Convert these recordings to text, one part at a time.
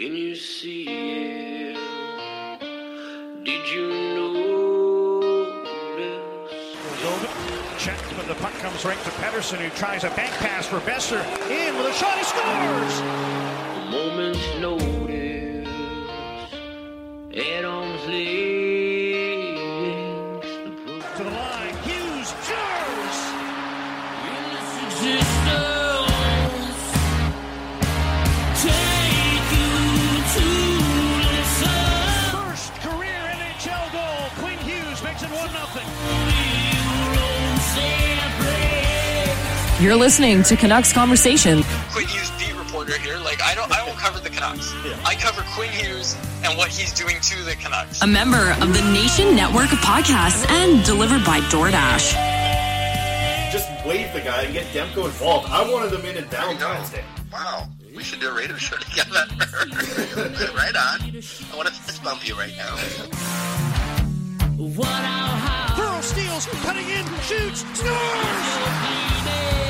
Can you see it? Did you notice? Check, but the puck comes right to Pettersson, who tries a bank pass for Boeser. In with a shot, he scores! A moment's notice. Length. You're listening to Canucks Conversation. Quinn Hughes beat reporter here. Like I don't I don't cover the Canucks. I cover Quinn Hughes and what he's doing to the Canucks. a member of the Nation Network of Podcasts and delivered by DoorDash. just wave the guy and get Demko involved. I wanted him in in Valentine's Day. Wow. We should do a radio show together. right on. I want to fist bump you right now. Pearl steals, cutting in, shoots, scores!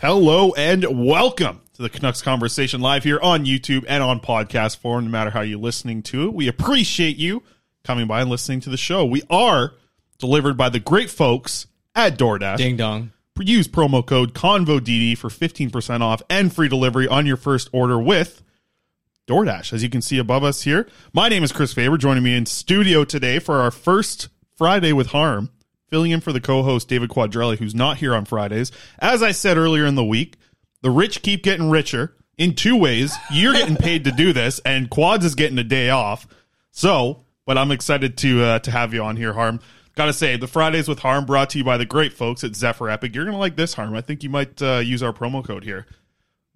Hello and welcome to the Canucks Conversation live here on YouTube and on podcast form, no matter how you're listening to it. We appreciate you coming by and listening to the show. We are delivered by the great folks at DoorDash. Ding dong. Use promo code CONVODD for 15% off and free delivery on your first order with DoorDash. As you can see above us here, my name is Chris Faber, joining me in studio today for our first Friday with Harm, filling in for the co-host David Quadrelli, who's not here on Fridays. As I said earlier in the week, the rich keep getting richer in two ways. You're getting paid to do this, and Quads is getting a day off. So, but I'm excited to uh, to have you on here, Harm. Gotta say, the Fridays with Harm brought to you by the great folks at Zephyr Epic. You're gonna like this, Harm. I think you might uh, use our promo code here.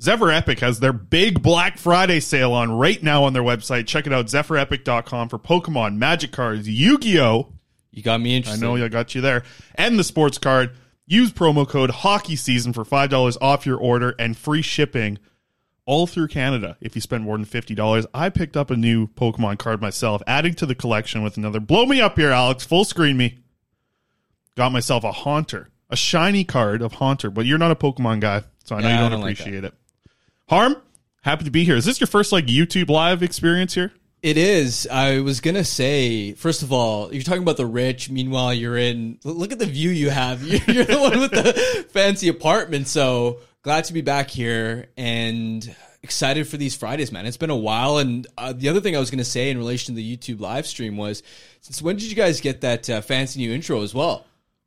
Zephyr Epic has their big Black Friday sale on right now on their website. Check it out, zephyrepic.com for Pokemon, Magic Cards, Yu-Gi-Oh! You got me interested. I know I got you there. And the sports card. Use promo code hockey season for $5 off your order and free shipping all through Canada if you spend more than $50. I picked up a new Pokemon card myself, adding to the collection with another. Blow me up here, Alex. Full screen me. got myself a Haunter, a shiny card of Haunter. But you're not a Pokemon guy, so I know Yeah, you don't, don't like appreciate it. Harm, happy to be here. Is this your first like YouTube live experience here? It is. I was gonna say, first of all, you're talking about the rich. Meanwhile, you're in. Look at the view you have. You're, the one with the fancy apartment. So glad to be back here and excited for these Fridays, man. It's been a while. And uh, the other thing I was gonna say in relation to the YouTube live stream was, since when did you guys get that uh, fancy new intro as well?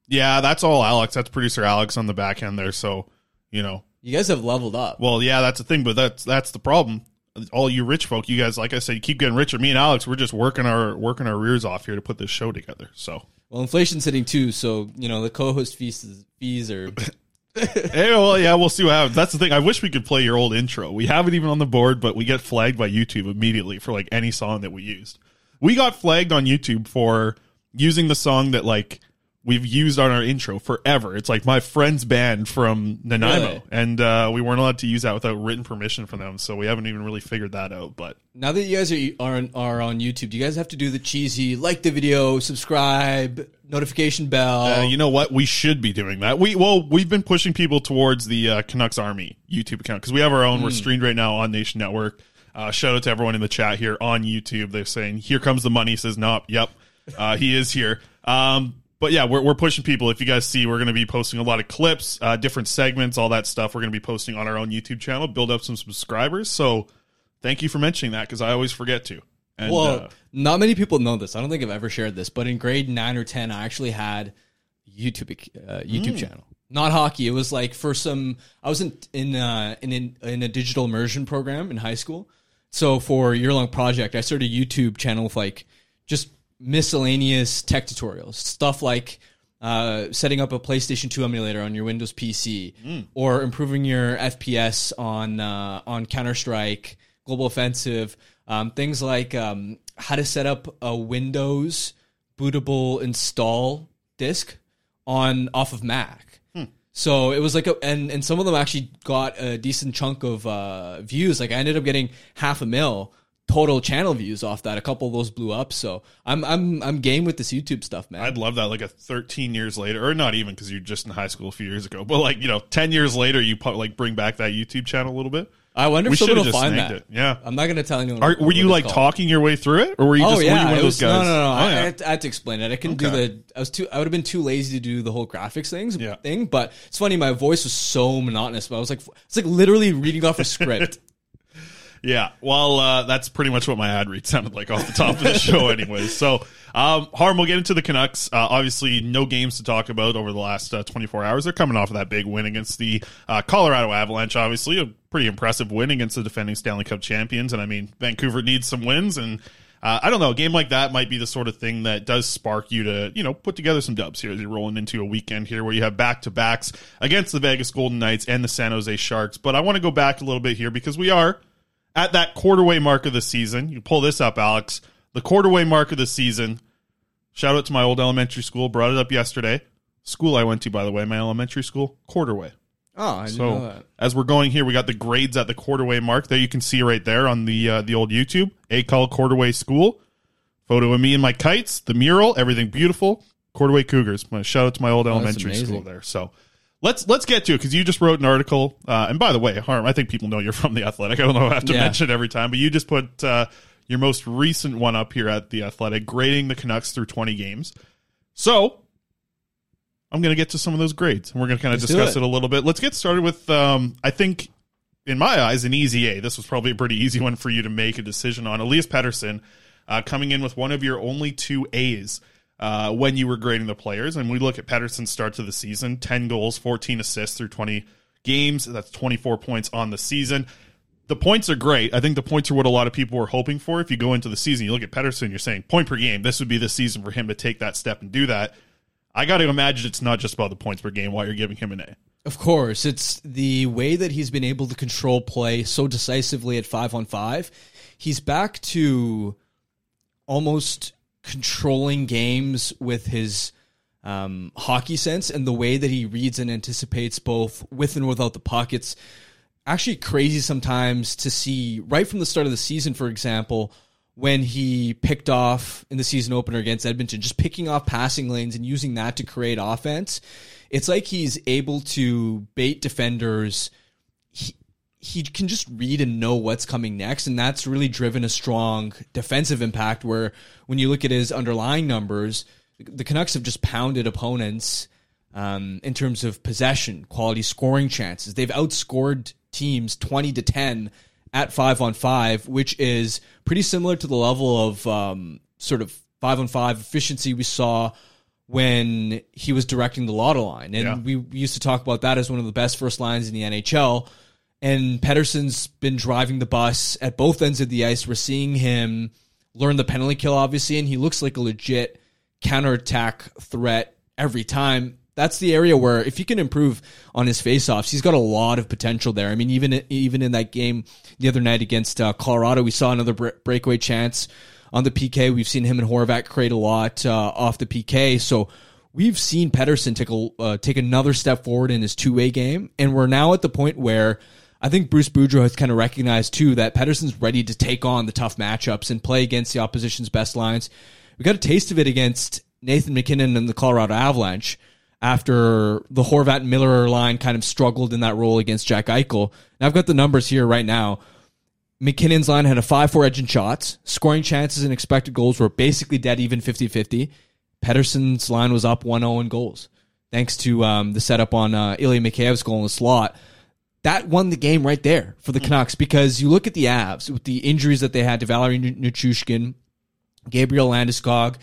Yeah, that's all Alex. That's producer Alex on the back end there. So, you know, You guys have leveled up. well, yeah, that's the thing, but that's that's the problem. All you rich folk, you guys, like I said, you keep getting richer. Me and Alex, we're just working our working our rears off here to put this show together. So, Well, inflation's hitting too, so you know the co-host fees is, fees are. hey, well, yeah, we'll see what happens. That's the thing. I wish we could play your old intro. We have it even on the board, but we get flagged by YouTube immediately for like any song that we used. We got flagged on YouTube for using the song that like we've used on our intro forever. It's like my friend's band from Nanaimo, Really? and uh, we weren't allowed to use that without written permission from them. So we haven't even really figured that out. But Now that you guys are are on, are on YouTube, do you guys have to do the cheesy like the video, subscribe, notification bell? Uh, you know what? We should be doing that. We well, we've been pushing people towards the uh, Canucks Army YouTube account because we have our own. We're streamed right now on Nation Network. Uh, shout out to everyone in the chat here on YouTube. They're saying, "Here comes the money." Says, "Nope, yep, uh, he is here." Um, but yeah, we're we're pushing people. If you guys see, we're going to be posting a lot of clips, uh, different segments, all that stuff. We're going to be posting on our own YouTube channel. Build up some subscribers. So, thank you for mentioning that because I always forget to. And, well, uh, not many people know this. I don't think I've ever shared this, but in grade nine or ten, I actually had YouTube uh, YouTube Hmm. channel. Not hockey. It was like for some. I was in in uh, in, in in a digital immersion program in high school. So for a year long project, I started a YouTube channel with like just miscellaneous tech tutorials, stuff like uh, setting up a PlayStation 2 emulator on your Windows PC, or improving your FPS on uh, on Counter Strike, Global Offensive, um, things like um, how to set up a Windows bootable install disk on off of Mac. So it was like a and and some of them actually got a decent chunk of uh, views. Like I ended up getting half a mil total channel views off that. A couple of those blew up. So I'm I'm I'm game with this YouTube stuff, man. I'd love that. Like a 13 years later, or not even because you're just in high school a few years ago, but like you know, 10 years later, you put, like bring back that YouTube channel a little bit. I wonder We if someone will find that. it. Yeah. I'm not gonna tell anyone. Are, were you like talking your way through it, or were you oh just yeah, were you one of those guys? no, no, no. Oh, I, I, had to, I had to explain it. I couldn't do Okay. the. I was too. I would have been too lazy to do the whole graphics things Yeah. thing. But it's funny. My voice was so monotonous. But I was like, it's like literally reading off a script. Yeah, well, uh, that's pretty much what my ad read sounded like off the top of the show, anyways. So, um, Harm, we'll get into the Canucks. Uh, obviously, no games to talk about over the last uh, 24 hours. They're coming off of that big win against the uh, Colorado Avalanche. Obviously, a pretty impressive win against the defending Stanley Cup champions. And I mean, Vancouver needs some wins. And uh, I don't know, a game like that might be the sort of thing that does spark you to, you know, put together some dubs here as you're rolling into a weekend here where you have back to backs against the Vegas Golden Knights and the San Jose Sharks. But I want to go back a little bit here because we are at that quarterway mark of the season. You pull this up, Alex. The quarterway mark of the season. Shout out to my old elementary school. Brought it up yesterday. School I went to, by the way, my elementary school, quarterway. Oh, I So that. as we're going here, we got the grades at the quarterway mark. There you can see right there on the uh, the old YouTube. ACOL Quarterway School. Photo of me and my kites, the mural, everything beautiful. Quarterway Cougars. My shout out to my old elementary school there. So let's let's get to it because you just wrote an article. Uh, and by the way, Harm, I think people know you're from the Athletic. I don't know if I have to Yeah. mention it every time, but you just put uh, your most recent one up here at the Athletic, grading the Canucks through 20 games. So I'm going to get to some of those grades, and we're going to kind of discuss it. it. a little bit. Let's get started with, um, I think, in my eyes, an easy A. This was probably a pretty easy one for you to make a decision on. Elias Pettersson uh, coming in with one of your only two A's uh, when you were grading the players. And we look at Pettersson's start to the season 10 goals, 14 assists through 20 games. That's 24 points on the season. The points are great. I think the points are what a lot of people were hoping for. If you go into the season, you look at Pettersson, you're saying point per game. This would be the season for him to take that step and do that. I got to imagine it's not just about the points per game while you're giving him an A. Of course, it's the way that he's been able to control play so decisively at five on five. He's back to almost controlling games with his um, hockey sense and the way that he reads and anticipates both with and without the pockets. Actually crazy sometimes to see right from the start of the season, for example, when he picked off in the season opener against Edmonton, just picking off passing lanes and using that to create offense. It's like he's able to bait defenders. He, can just read and know what's coming next, and that's really driven a strong defensive impact. Where when you look at his underlying numbers, the Canucks have just pounded opponents um, in terms of possession, quality scoring chances. They've outscored teams 20 to 10 at five on five, which is pretty similar to the level of um, sort of five on five efficiency we saw when he was directing the Lotto line. And Yeah. we used to talk about that as one of the best first lines in the NHL. And Pettersson's been driving the bus at both ends of the ice. We're seeing him learn the penalty kill, obviously, and he looks like a legit counterattack threat every time. That's the area where if he can improve on his faceoffs, he's got a lot of potential there. I mean, even even in that game the other night against uh, Colorado, we saw another breakaway chance on the PK. We've seen him and Horvat create a lot uh, off the PK. So we've seen Pettersson take a uh, take another step forward in his two way game, and we're now at the point where I think Bruce Boudreau has kind of recognized too that Pettersson's ready to take on the tough matchups and play against the opposition's best lines. We got a taste of it against Nathan MacKinnon and the Colorado Avalanche after the Horvat Miller line kind of struggled in that role against Jack Eichel. And I've got the numbers here right now. MacKinnon's line had a 5 4 edge in shots. Scoring chances and expected goals were basically dead even 50 50. Pettersson's line was up 1 0 in goals, thanks to um, the setup on uh, Ilya Mikheyev's goal in the slot. That won the game right there for the hmm. Canucks because you look at the Avs with the injuries that they had to Valeri Nichushkin, Gabriel Landeskog,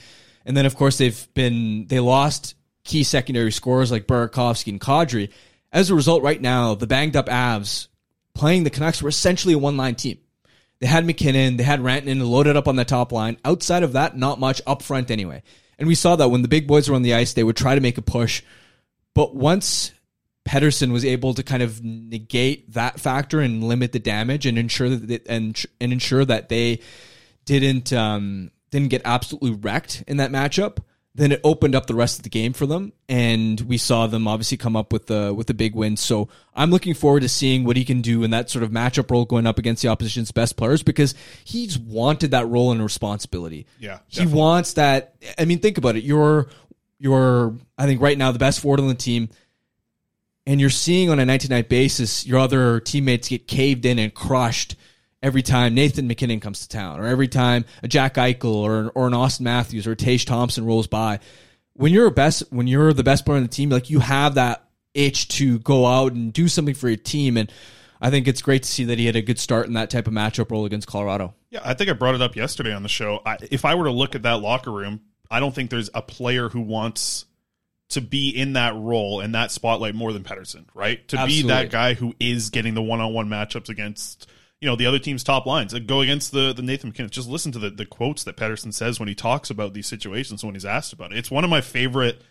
and then of course they've been they lost key secondary scorers like Burakovsky and Kadri. As a result, right now the banged up Avs playing the Canucks were essentially a one line team. They had MacKinnon, they had Rantanen loaded up on the top line. Outside of that, not much up front anyway. And we saw that when the big boys were on the ice, they would try to make a push. But once Pettersson was able to kind of negate that factor and limit the damage and ensure that they, and and ensure that they didn't um, didn't get absolutely wrecked in that matchup, then it opened up the rest of the game for them, and we saw them obviously come up with the with the big win. So I'm looking forward to seeing what he can do in that sort of matchup role going up against the opposition's best players because he's wanted that role and responsibility. Yeah, he wants that. I mean, think about it. You're you're I think right now the best forward on the team and you're seeing on a night to night basis your other teammates get caved in and crushed every time Nathan MacKinnon comes to town, or every time a Jack Eichel or or an Auston Matthews or a Tage Thompson rolls by. When you're best, when you're the best player on the team, like you have that itch to go out and do something for your team, and I think it's great to see that he had a good start in that type of matchup role against Colorado. Yeah, I think I brought it up yesterday on the show. I, if I were to look at that locker room, I don't think there's a player who wants to be in that role and that spotlight more than Pettersson, right? To Absolutely. be that guy who is getting the one-on-one matchups against you know the other team's top lines. Go against the the Nathan MacKinnon. Just listen to the the quotes that Pettersson says when he talks about these situations when he's asked about it. It's one of my favorite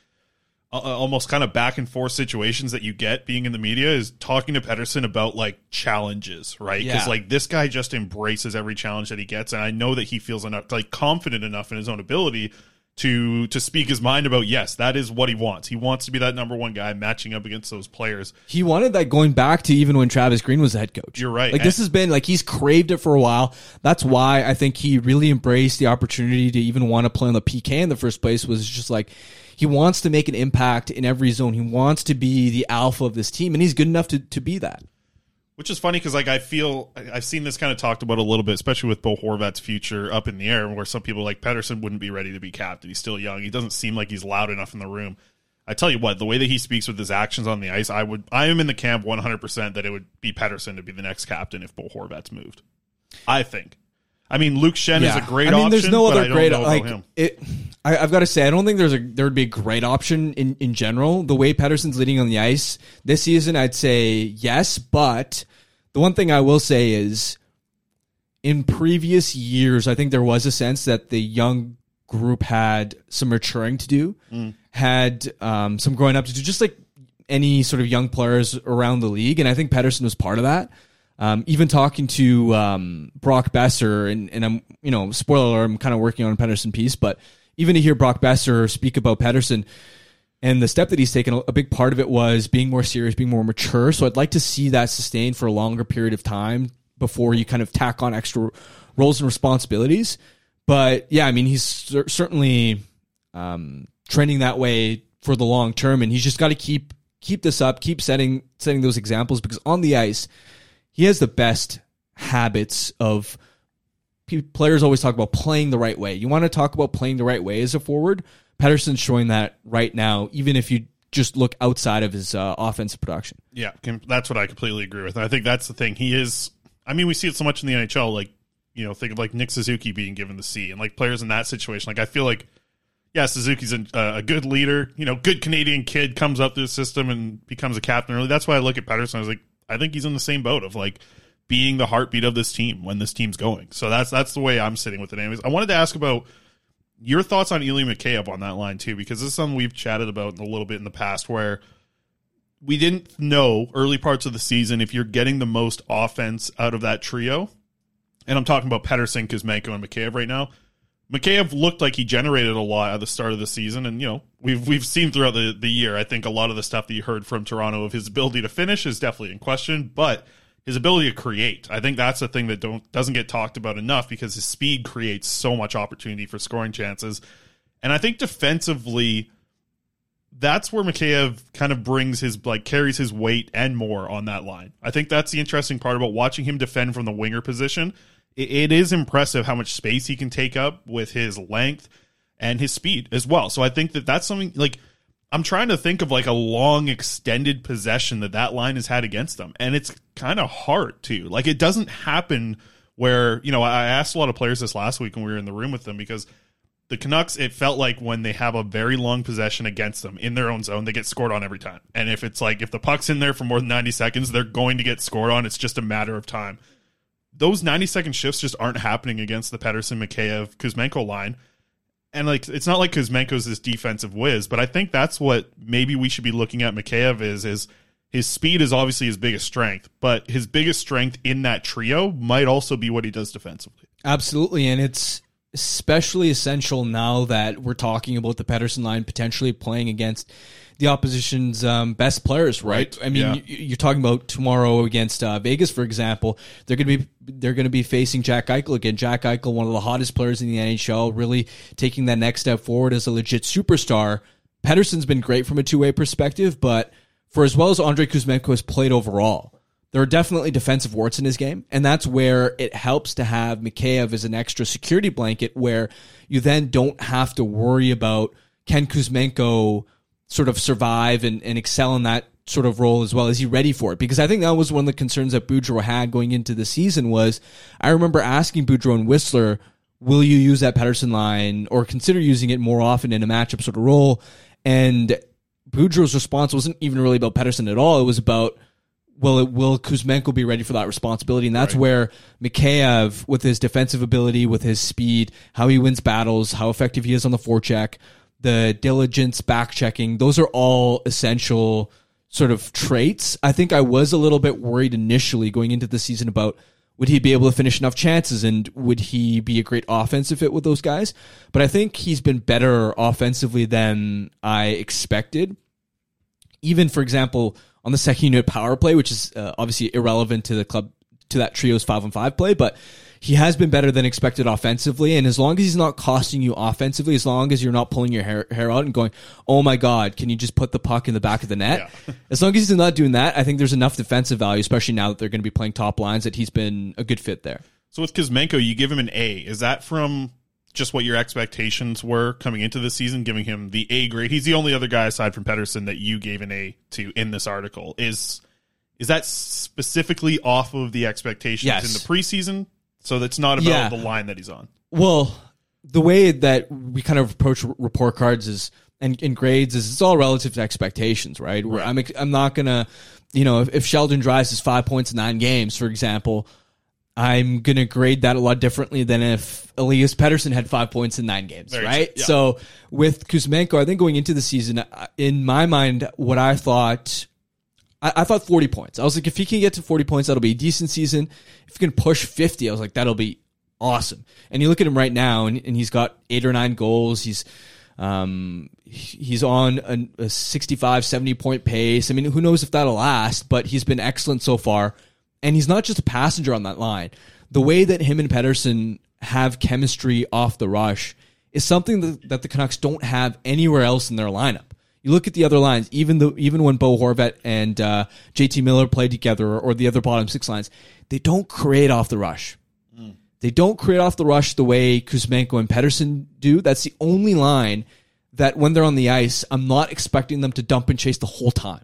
uh, almost kind of back and forth situations that you get being in the media is talking to Pettersson about like challenges, right? Because Yeah. like this guy just embraces every challenge that he gets, and I know that he feels enough, like confident enough in his own ability to to speak his mind about. Yes, that is what he wants. He wants to be that number one guy matching up against those players. He wanted that going back to even when Travis Green was the head coach. You're right. Like this has been like he's craved it for a while. That's why I think he really embraced the opportunity to even want to play on the PK in the first place. Was just like he wants to make an impact in every zone. He wants to be the alpha of this team, and he's good enough to to be that. Which is funny because like I feel I've seen this kind of talked about a little bit, especially with Bo Horvat's future up in the air, where some people like Pettersson wouldn't be ready to be captain. He's still young. He doesn't seem like he's loud enough in the room. I tell you what, the way that he speaks with his actions on the ice, I would I am in the camp one hundred percent that it would be Pettersson to be the next captain if Bo Horvat's moved. I think. I mean, Luke Schenn is a great option. I mean, option. there's no other great like it. I, I've got to say, I don't think there's a there would be a great option in in general. The way Pettersson's leading on the ice this season, I'd say yes, but the one thing I will say is, in previous years, I think there was a sense that the young group had some maturing to do, Mm. had um, some growing up to do, just like any sort of young players around the league, and I think Pettersson was part of that. Um, even talking to um, Brock Boeser, and, and I'm, you know, spoiler alert, I'm kind of working on a Pettersson piece, but even to hear Brock Boeser speak about Pettersson and the step that he's taken, a big part of it was being more serious, being more mature. So I'd like to see that sustained for a longer period of time before you kind of tack on extra roles and responsibilities. But yeah, I mean, he's cer- certainly um, trending that way for the long term, and he's just got to keep keep this up, keep setting setting those examples because on the ice, he has the best habits of players always talk about playing the right way. You want to talk about playing the right way as a forward. Pettersson's showing that right now, even if you just look outside of his uh, offensive production. Yeah, that's what I completely agree with. I think that's the thing. He is. I mean, we see it so much in the NHL. Like, you know, think of like Nick Suzuki being given the C, and like players in that situation. Like, I feel like, yeah, Suzuki's a, a good leader. You know, good Canadian kid comes up through the system and becomes a captain early. That's why I look at Pettersson. I was like, I think he's in the same boat of like being the heartbeat of this team when this team's going. So that's that's the way I'm sitting with it. Anyways, I wanted to ask about your thoughts on Ilya Mikheyev on that line too, because this is something we've chatted about a little bit in the past where we didn't know early parts of the season if you're getting the most offense out of that trio. And I'm talking about Pettersson, Kuzmenko, and Mikheyev right now. Mikheyev looked like he generated a lot at the start of the season, and you know we've we've seen throughout the, the year. I think a lot of the stuff that you heard from Toronto of his ability to finish is definitely in question, but his ability to create, I think that's the thing that don't doesn't get talked about enough because his speed creates so much opportunity for scoring chances, and I think defensively, that's where Mikheyev kind of brings his like carries his weight and more on that line. I think that's the interesting part about watching him defend from the winger position. It, it is impressive how much space he can take up with his length and his speed as well. So I think that that's something like I'm trying to think of like a long extended possession that that line has had against them, and it's kind of hard too. Like it doesn't happen where you know I asked a lot of players this last week when we were in the room with them because the Canucks, it felt like when they have a very long possession against them in their own zone, they get scored on every time. And if it's like if the puck's in there for more than 90 seconds, they're going to get scored on. It's just a matter of time. Those 90 second shifts just aren't happening against the Pettersson, Mikheyev, Kuzmenko line. And like it's not like Kuzmenko's this defensive whiz, but I think that's what maybe we should be looking at Mikheyev is is his speed is obviously his biggest strength, but his biggest strength in that trio might also be what he does defensively. Absolutely, and it's especially essential now that we're talking about the Pettersson line potentially playing against the opposition's um, best players, right? Right, I mean, yeah. you, you're talking about tomorrow against uh, Vegas, for example. They're going to be they're going to be facing Jack Eichel again. Jack Eichel, one of the hottest players in the NHL, really taking that next step forward as a legit superstar. Pettersson's been great from a two way perspective, but for as well as Andrei Kuzmenko has played overall, there are definitely defensive warts in his game, and that's where it helps to have Mikheyev as an extra security blanket, where you then don't have to worry about Ken Kuzmenko sort of survive and, and excel in that sort of role as well. Is he ready for it? Because I think that was one of the concerns that Boudreau had going into the season. Was I remember asking Boudreau and Whistler, "Will you use that Pettersson line or consider using it more often in a matchup sort of role?" And Boudreau's response wasn't even really about Pettersson at all. It was about will it will Kuzmenko be ready for that responsibility? And that's where Mikheyev, with his defensive ability, with his speed, how he wins battles, how effective he is on the forecheck, the diligence, back checking, those are all essential sort of traits. I think I was a little bit worried initially going into the season about would he be able to finish enough chances and would he be a great offensive fit with those guys? But I think he's been better offensively than I expected even for example on the second unit power play, which is uh, obviously irrelevant to the club to that trio's five on five play, but he has been better than expected offensively. And as long as he's not costing you offensively, as long as you're not pulling your hair, hair out and going, "Oh my God, can you just put the puck in the back of the net?" as long as he's not doing that, I think there's enough defensive value, especially now that they're going to be playing top lines, that he's been a good fit there. So with Kuzmenko, you give him an A. Is that from just what your expectations were coming into the season, giving him the A grade? He's the only other guy aside from Pettersson that you gave an A to in this article. Is is that specifically off of the expectations Yes. in the preseason? So that's not about Yeah. the line that he's on. Well, the way that we kind of approach r- report cards is and, and grades is it's all relative to expectations, right? Where I'm ex- I'm not gonna, you know, if, if Sheldon Dries has five points in nine games, for example, I'm gonna grade that a lot differently than if Elias Pettersson had five points in nine games, Very right? true, yeah. So with Kuzmenko, I think going into the season, uh, in my mind, what I thought I, I thought 40 points. I was like, if he can get to 40 points, that'll be a decent season. If he can push 50, I was like, that'll be awesome. And you look at him right now, and, and he's got eight or nine goals. He's um he's on a, a 65 70 point pace i mean who knows if that'll last but he's been excellent so far and he's not just a passenger on that line the way that him and Pettersson have chemistry off the rush is something that, that the Canucks don't have anywhere else in their lineup. You look at the other lines, even though even when Bo Horvat and uh, JT Miller play together, or the other bottom six lines, they don't create off the rush. They don't create off the rush the way Kuzmenko and Pettersson do. That's the only line that when they're on the ice, I'm not expecting them to dump and chase the whole time.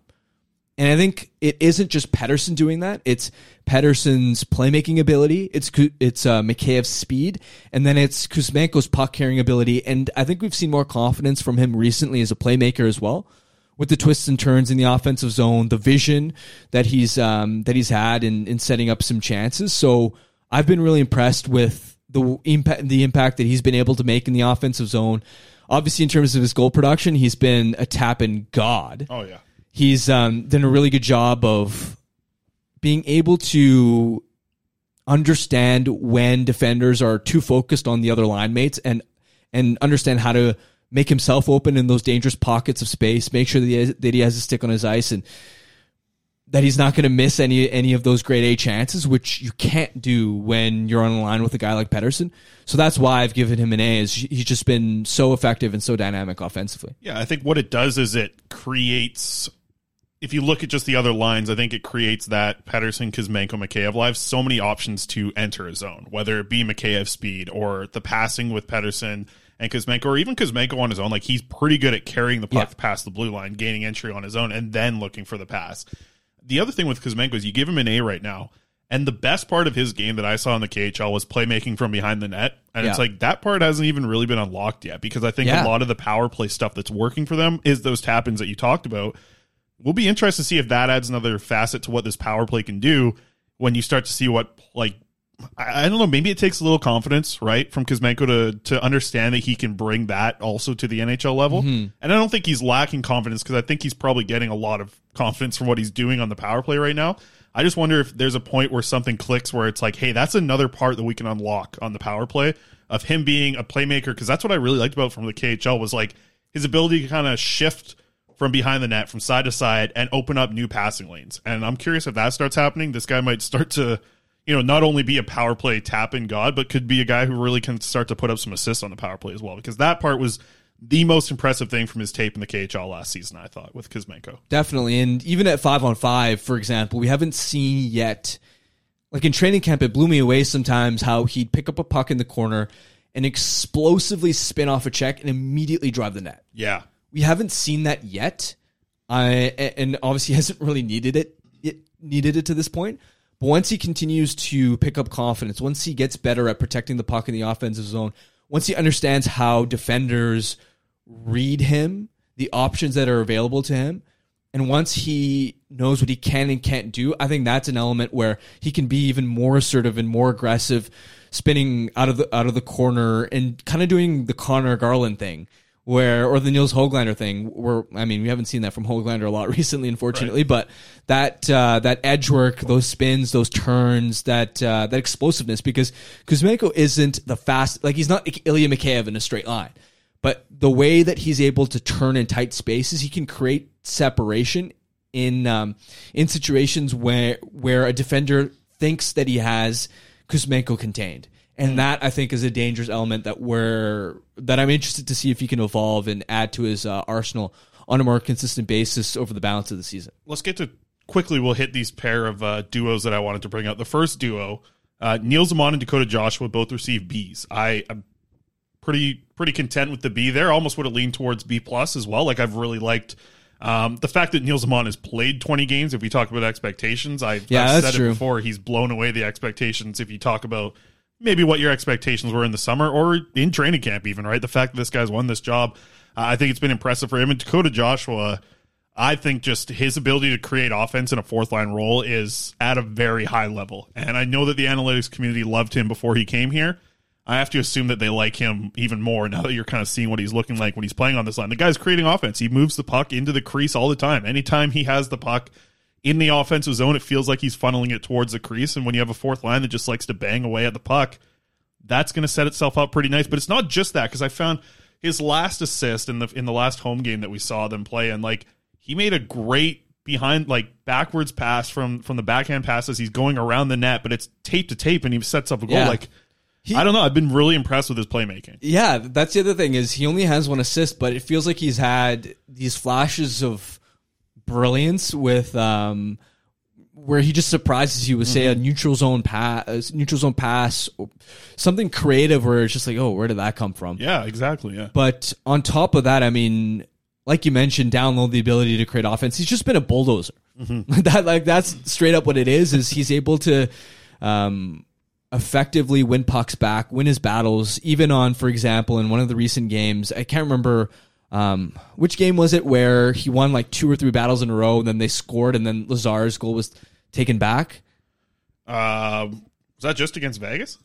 And I think it isn't just Pettersson doing that. It's Pettersson's playmaking ability. It's it's uh, Mikheyev's speed, and then it's Kuzmenko's puck carrying ability. And I think we've seen more confidence from him recently as a playmaker as well, with the twists and turns in the offensive zone, the vision that he's um, that he's had in in setting up some chances. So I've been really impressed with the impact the impact that he's been able to make in the offensive zone. Obviously, in terms of his goal production, he's been a tapping god Oh yeah. He's um, done a really good job of being able to understand when defenders are too focused on the other line mates and and understand how to make himself open in those dangerous pockets of space make sure that he has, that he has a stick on his ice and that he's not going to miss any any of those grade A chances, which you can't do when you're on a line with a guy like Pettersson. So that's why I've given him an A. Is he's just been so effective and so dynamic offensively. Yeah, I think what it does is it creates. If you look at just the other lines, I think it creates that Pettersson, Kuzmenko, Mikheyev live so many options to enter a zone, whether it be Mikheyev speed or the passing with Pettersson and Kuzmenko, or even Kuzmenko on his own. Like he's pretty good at carrying the puck Yeah. past the blue line, gaining entry on his own, and then looking for the pass. The other thing with Kuzmenko is you give him an A right now, and the best part of his game that I saw in the KHL was playmaking from behind the net, and it's like that part hasn't even really been unlocked yet because I think Yeah. a lot of the power play stuff that's working for them is those tap ins that you talked about. We'll be interested to see if that adds another facet to what this power play can do when you start to see what like I, I don't know, maybe it takes a little confidence, right, from Kuzmenko to to understand that he can bring that also to the NHL level. Mm-hmm. And I don't think he's lacking confidence because I think he's probably getting a lot of confidence from what he's doing on the power play right now. I just wonder if there's a point where something clicks where it's like, hey, that's another part that we can unlock on the power play of him being a playmaker. Because that's what I really liked about from the KHL was like his ability to kind of shift from behind the net, from side to side, and open up new passing lanes. And I'm curious if that starts happening. This guy might start to, you know, not only be a power play tap in god, but could be a guy who really can start to put up some assists on the power play as well. Because that part was the most impressive thing from his tape in the KHL last season, I thought, with Kuzmenko. Definitely. And even at five on five, for example, we haven't seen yet, like in training camp, it blew me away sometimes how he'd pick up a puck in the corner and explosively spin off a check and immediately drive the net. Yeah. We haven't seen that yet. I and obviously hasn't really needed it, it needed it to this point. But once he continues to pick up confidence, once he gets better at protecting the puck in the offensive zone, once he understands how defenders read him, the options that are available to him, and once he knows what he can and can't do, I think that's an element where he can be even more assertive and more aggressive, spinning out of the out of the corner and kind of doing the Connor Garland thing, where or the Nils Hoglander thing. Where I mean, we haven't seen that from Hoglander a lot recently, unfortunately, but that uh, that edge work, those spins, those turns, that uh, that explosiveness, because Kuzmenko isn't the fast like he's not Ilya Mikheyev in a straight line. But the way that he's able to turn in tight spaces, he can create separation in um, in situations where where a defender thinks that he has Kuzmenko contained. And that I think is a dangerous element that we're that I'm interested to see if he can evolve and add to his uh, arsenal on a more consistent basis over the balance of the season. let's get to quickly. We'll hit these pair of uh, duos that I wanted to bring up. The first duo, uh, Nils Åman and Dakota Joshua, both received Bs. I am pretty pretty content with the B there. Almost would have leaned towards B plus as well. Like I've really liked. Um, the fact that Nils Åman has played 20 games, if we talk about expectations, I've, Yeah, I've that's said true. it before, he's blown away the expectations. If you talk about maybe what your expectations were in the summer or in training camp, even, right? The fact that this guy's won this job, uh, I think it's been impressive for him. And Dakota Joshua, I think just his ability to create offense in a fourth line role is at a very high level. And I know that the analytics community loved him before he came here. I have to assume that they like him even more now that you're kind of seeing what he's looking like when he's playing on this line. The guy's creating offense. He moves the puck into the crease all the time. Anytime he has the puck in the offensive zone, it feels like he's funneling it towards the crease. And when you have a fourth line that just likes to bang away at the puck, that's going to set itself up pretty nice. But it's not just that because I found his last assist in the in the last home game that we saw them play, and like he made a great behind like backwards pass from from the backhand passes. He's going around the net, but it's tape to tape, and he sets up a goal. Yeah. Like I don't know. I've been really impressed with his playmaking. Yeah, that's the other thing is he only has one assist, but it feels like he's had these flashes of brilliance with um where he just surprises you with say a neutral zone pass, neutral zone pass, or something creative where it's just like, oh, where did that come from? Yeah, exactly. Yeah. But on top of that, I mean, like you mentioned, download the ability to create offense. He's just been a bulldozer. that like that's straight up what it is. Is he's able to um, effectively win pucks back, win his battles, even on, for example, in one of the recent games. I can't remember um, which game was it where he won like two or three battles in a row, and then they scored, and then Lazar's goal was taken back. Um, was that just against Vegas?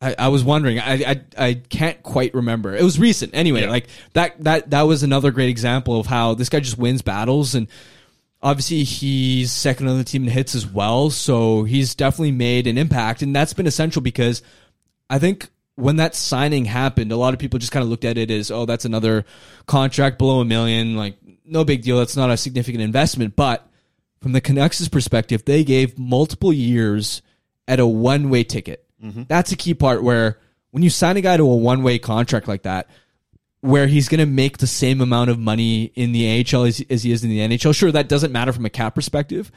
I, I was wondering. I, I I can't quite remember. It was recent. Anyway, Yeah. like that that that was another great example of how this guy just wins battles and obviously he's second on the team in hits as well. So he's definitely made an impact and that's been essential because I think when that signing happened, a lot of people just kind of looked at it as, oh, that's another contract below a million. Like, no big deal. That's not a significant investment. But from the Canucks' perspective, they gave multiple years at a one way ticket. Mm-hmm. That's a key part where when you sign a guy to a one way contract like that, where he's going to make the same amount of money in the AHL as, as he is in the NHL. Sure, that doesn't matter from a cap perspective,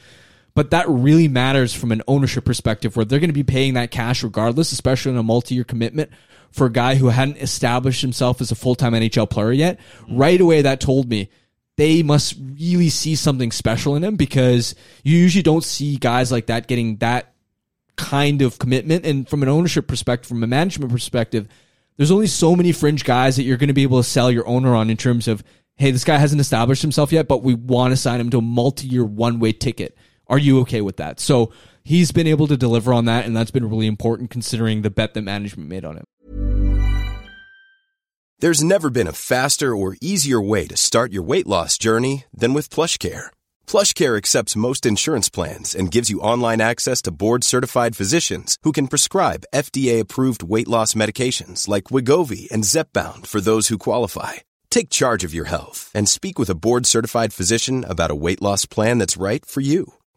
but that really matters from an ownership perspective where they're going to be paying that cash regardless, especially in a multi year commitment for a guy who hadn't established himself as a full time NHL player yet. Mm-hmm. Right away, that told me they must really see something special in him because you usually don't see guys like that getting that kind of commitment. And from an ownership perspective, from a management perspective, there's only so many fringe guys that you're going to be able to sell your owner on in terms of, hey, this guy hasn't established himself yet, but we want to sign him to a multi year one way ticket. Are you okay with that? So he's been able to deliver on that, and that's been really important considering the bet that management made on him. There's never been a faster or easier way to start your weight loss journey than with PlushCare. PlushCare accepts most insurance plans and gives you online access to board-certified physicians who can prescribe FDA-approved weight loss medications like Wegovy and Zepbound for those who qualify. Take charge of your health and speak with a board-certified physician about a weight loss plan that's right for you.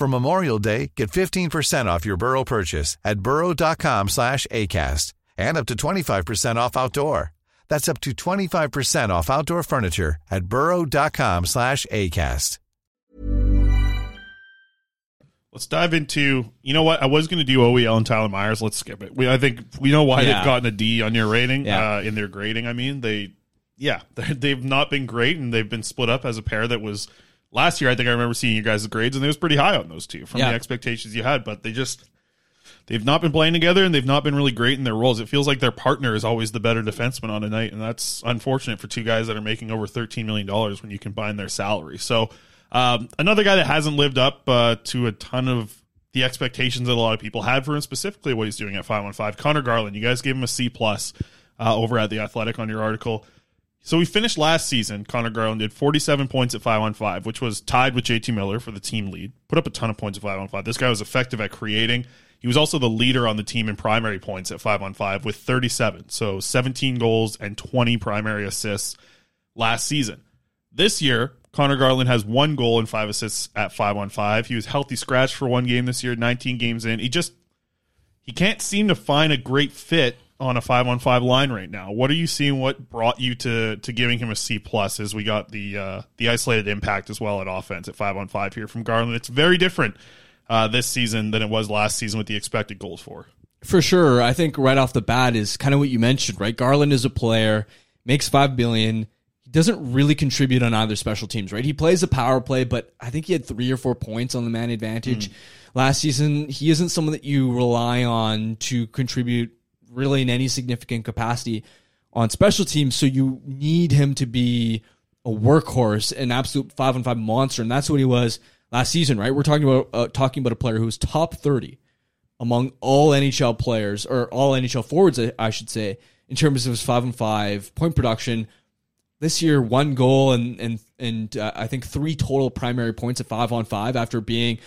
For Memorial Day, get 15% off your Burrow purchase at burrow.com slash ACAST and up to 25% off outdoor. That's up to 25% off outdoor furniture at burrow.com slash ACAST. Let's dive into. You know what? I was going to do OEL and Tyler Myers. Let's skip it. We, I think we know why Yeah. they've gotten a D on your rating Yeah. uh, in their grading. I mean, they, yeah, they're- they've not been great, and they've been split up as a pair that was last year. I think I remember seeing you guys' grades, and it was pretty high on those two from Yeah. the expectations you had. But they just they've not been playing together, and they've not been really great in their roles. It feels like their partner is always the better defenseman on a night, and that's unfortunate for two guys that are making over thirteen million dollars when you combine their salary. So um, another guy that hasn't lived up uh, to a ton of the expectations that a lot of people had for him, specifically what he's doing at five one five. Connor Garland, you guys gave him a C plus uh, over at the Athletic on your article. So we finished last season. Connor Garland did 47 points at 5 on 5, which was tied with JT Miller for the team lead. Put up a ton of points at 5 on 5. This guy was effective at creating. He was also the leader on the team in primary points at 5 on 5 with 37. So 17 goals and 20 primary assists last season. This year, Connor Garland has one goal and five assists at 5 on 5. He was healthy scratch for one game this year, 19 games in. He just he can't seem to find a great fit on a five on five line right now. What are you seeing? What brought you to to giving him a C plus? As we got the uh, the isolated impact as well at offense at five on five here from Garland. It's very different uh, this season than it was last season with the expected goals for. For sure. I think right off the bat is kind of what you mentioned, right? Garland is a player, makes five billion. He doesn't really contribute on either special teams, right? He plays a power play, but I think he had three or four points on the man advantage last season. He isn't someone that you rely on to contribute really in any significant capacity on special teams. So you need him to be a workhorse, an absolute five on five monster, and that's what he was last season, right? We're talking about uh, talking about a player who's top thirty among all NHL players or all NHL forwards, I- I should say, in terms of his five on five point production. This year, one goal and and and uh, I think three total primary points at five on five after being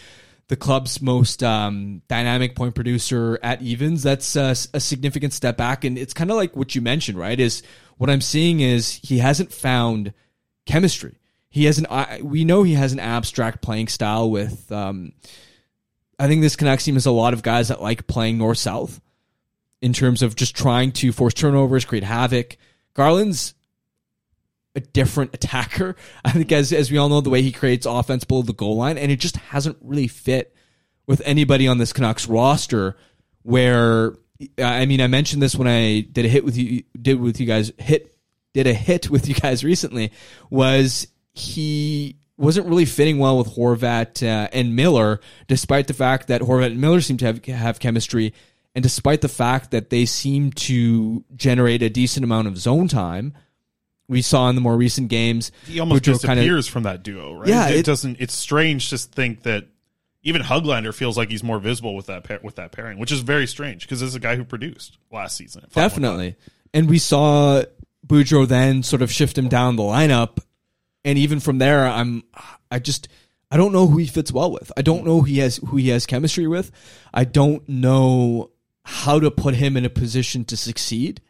the club's most um, dynamic point producer at evens. That's a, a significant step back, and it's kind of like what you mentioned, right? Is what I'm seeing is he hasn't found chemistry. He has an. We know he has an abstract playing style with. Um, I think this Canucks team has a lot of guys that like playing north south in terms of just trying to force turnovers, create havoc. Garland's a different attacker. I think as as we all know, the way he creates offense below the goal line, and it just hasn't really fit with anybody on this Canucks roster. Where I mean, I mentioned this when I did a hit with you, did with you guys, hit did a hit with you guys recently. Was he wasn't really fitting well with Horvat uh, and Miller, despite the fact that Horvat and Miller seem to have have chemistry, and despite the fact that they seem to generate a decent amount of zone time. We saw in the more recent games, He almost Boudreau disappears from that duo, right? Yeah, it, it- doesn't. It's strange to think that even Hoglander feels like he's more visible with that pair, with that pairing, which is very strange because this is a guy who produced last season. Definitely. And we saw Boudreau then sort of shift him down the lineup. And even from there, I'm I just I don't know who he fits well with. I don't know who he has who he has chemistry with. I don't know how to put him in a position to succeed.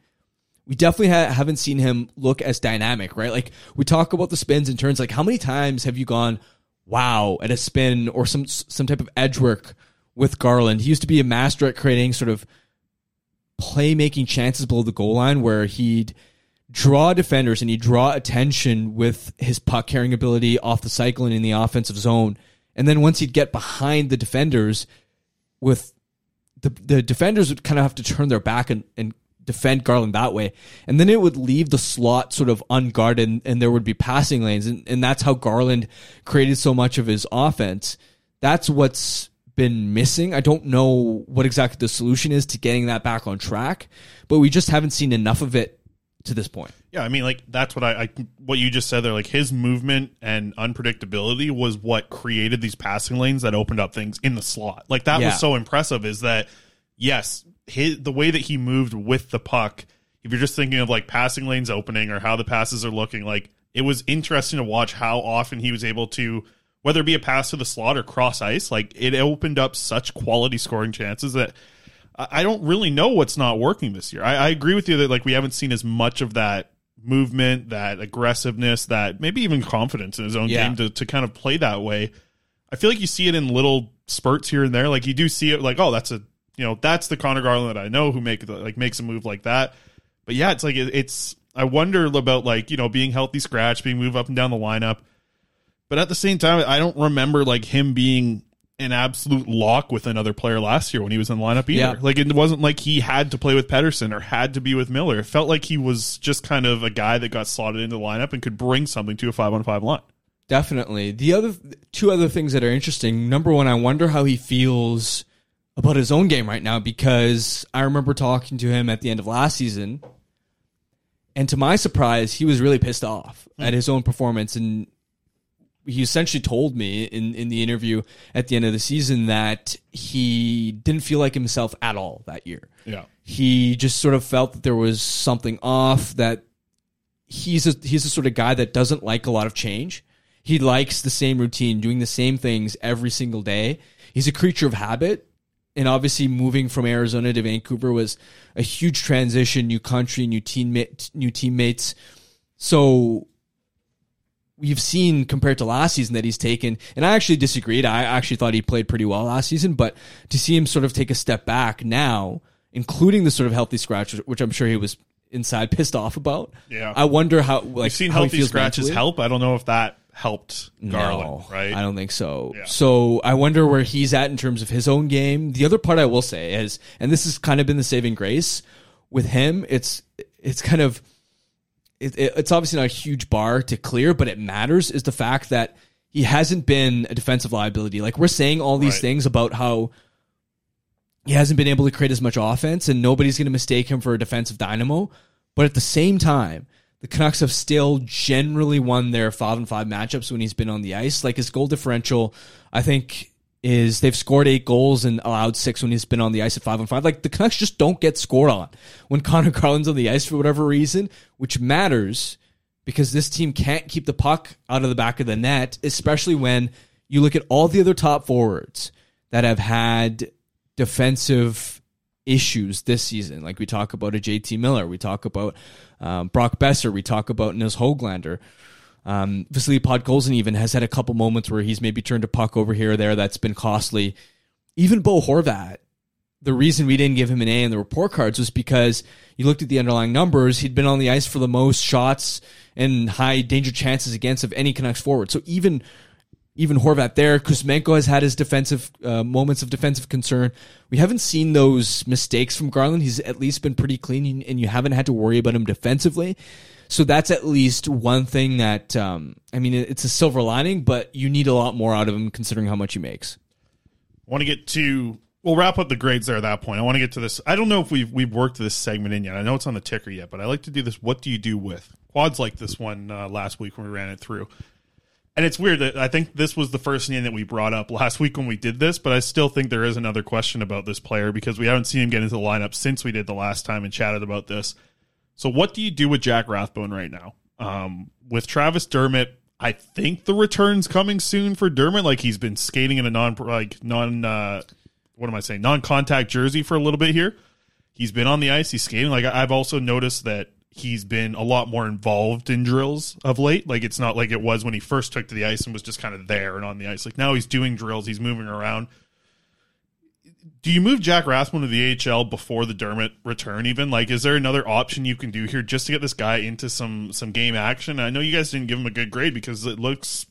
We definitely ha- haven't seen him look as dynamic, right? Like we talk about the spins and turns. Like how many times have you gone, wow, at a spin or some some type of edge work with Garland? He used to be a master at creating sort of playmaking chances below the goal line where he'd draw defenders and he'd draw attention with his puck carrying ability off the cycle and in the offensive zone. And then once he'd get behind the defenders with the the defenders would kind of have to turn their back and, and defend Garland that way. And then it would leave the slot sort of unguarded and, and there would be passing lanes. And, and that's how Garland created so much of his offense. That's what's been missing. I don't know what exactly the solution is to getting that back on track, but we just haven't seen enough of it to this point. Yeah, I mean, like that's what I, I what you just said there. Like his movement and unpredictability was what created these passing lanes that opened up things in the slot. Like that Yeah. was so impressive. Is that yes, his the way that he moved with the puck. If you're just thinking of like passing lanes opening or how the passes are looking, like it was interesting to watch how often he was able to, whether it be a pass to the slot or cross ice, like it opened up such quality scoring chances that I don't really know what's not working this year. I, I agree with you that like we haven't seen as much of that movement, that aggressiveness, that maybe even confidence in his own Yeah. game to, to kind of play that way. I feel like you see it in little spurts here and there. Like you do see it like, oh, that's a you know, that's the Connor Garland that I know who make the, like makes a move like that. But yeah, it's like it, it's I wonder about like, you know, being healthy scratch, being moved up and down the lineup. But at the same time, I don't remember like him being an absolute lock with another player last year when he was in the lineup either. Yeah. Like it wasn't like he had to play with Pettersson or had to be with Miller. It felt like he was just kind of a guy that got slotted into the lineup and could bring something to a five on five line. Definitely. The other two other things that are interesting. Number one, I wonder how he feels about his own game right now because I remember talking to him at the end of last season, and to my surprise, he was really pissed off hmm. at his own performance, and he essentially told me in in the interview at the end of the season that he didn't feel like himself at all that year. Yeah. He just sort of felt that there was something off that he's a he's the sort of guy that doesn't like a lot of change. He likes the same routine, doing the same things every single day. He's a creature of habit. And obviously moving from Arizona to Vancouver was a huge transition, new country, new teammate, new teammates. So we've seen compared to last season that he's taken, and I actually disagreed. I actually thought he played pretty well last season, but to see him sort of take a step back now, including the sort of healthy scratch, which I'm sure he was inside pissed off about. Yeah. I wonder how like We've seen he healthy feels scratches mentally. help. I don't know if that helped Garland, no, right? I don't think so. So I wonder where he's at in terms of his own game. The other part I will say is, and this has kind of been the saving grace with him. It's it's kind of it, it- it's obviously not a huge bar to clear, but it matters. Is the fact that he hasn't been a defensive liability. Like we're saying all these Right. things about how he hasn't been able to create as much offense, and nobody's going to mistake him for a defensive dynamo. But at the same time, the Canucks have still generally won their five and five matchups when he's been on the ice. Like his goal differential, I think is they've scored eight goals and allowed six when he's been on the ice at five and five. Like the Canucks just don't get scored on when Connor Garland's on the ice for whatever reason, which matters because this team can't keep the puck out of the back of the net, especially when you look at all the other top forwards that have had defensive issues this season. Like we talk about a JT Miller, we talk about um, Brock Boeser, we talk about Nils Hoglander. Um, Vasily Podkolzin even has had a couple moments where he's maybe turned a puck over here or there that's been costly. Even Bo Horvat, the reason we didn't give him an A in the report cards was because you looked at the underlying numbers. He'd been on the ice for the most shots and high danger chances against of any Canucks forward. So even even Horvat there, Kuzmenko has had his defensive uh, moments of defensive concern. We haven't seen those mistakes from Garland. He's at least been pretty clean, and you haven't had to worry about him defensively. So that's at least one thing that um, I mean, it's a silver lining, but you need a lot more out of him considering how much he makes. I want to get to. We'll wrap up the grades there at that point. I want to get to this. I don't know if we've we've worked this segment in yet. I know it's on the ticker yet, but I like to do this. What do you do with quads like this one uh, last week when we ran it through? And it's weird that I think this was the first name that we brought up last week when we did this, but I still think there is another question about this player because we haven't seen him get into the lineup since we did the last time and chatted about this. So, what do you do with Jack Rathbone right now? Um, with Travis Dermott, I think the return's coming soon for Dermott. Like he's been skating in a non like non uh, what am I saying non contact jersey for a little bit here. He's been on the ice. He's skating. Like I've also noticed that he's been a lot more involved in drills of late. Like it's not like it was when he first took to the ice and was just kind of there and on the ice. Like now he's doing drills. He's moving around. Do you move Jack Rathbone to the AHL before the Dermott return? Even like, is there another option you can do here just to get this guy into some some game action? I know you guys didn't give him a good grade because it looks.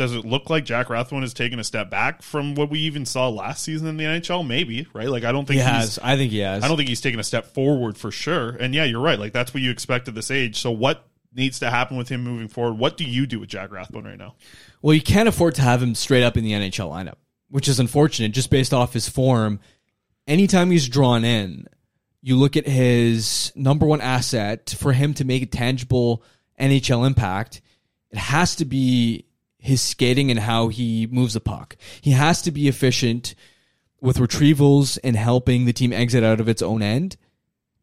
Does it look like Jack Rathbone has taken a step back from what we even saw last season in the NHL? Maybe right. Like I don't think He has. I think he has. I don't think he's taken a step forward for sure. And yeah, you're right. Like that's what you expect at this age. So what needs to happen with him moving forward? What do you do with Jack Rathbone right now? Well, you can't afford to have him straight up in the NHL lineup, which is unfortunate just based off his form. Anytime he's drawn in, you look at his number one asset for him to make a tangible NHL impact, it has to be his skating and how he moves the puck. He has to be efficient with retrievals and helping the team exit out of its own end.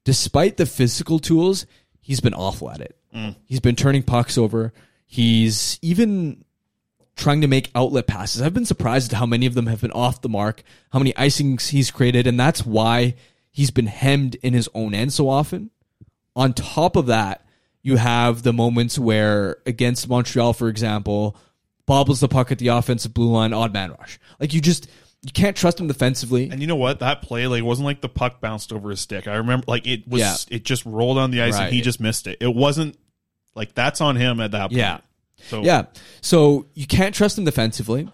Despite the physical tools, he's been awful at it. Mm. He's been turning pucks over. He's even trying to make outlet passes. I've been surprised at how many of them have been off the mark, how many icings he's created, and that's why he's been hemmed in his own end so often. On top of that, you have the moments where against Montreal, for example, bobbles the puck at the offensive blue line, odd man rush. Like you just you can't trust him defensively. And you know what? That play like wasn't like the puck bounced over his stick. I remember like it was Yeah. it just rolled on the ice Right. and he just missed it. It wasn't like that's on him at that point. Yeah. So Yeah. So you can't trust him defensively.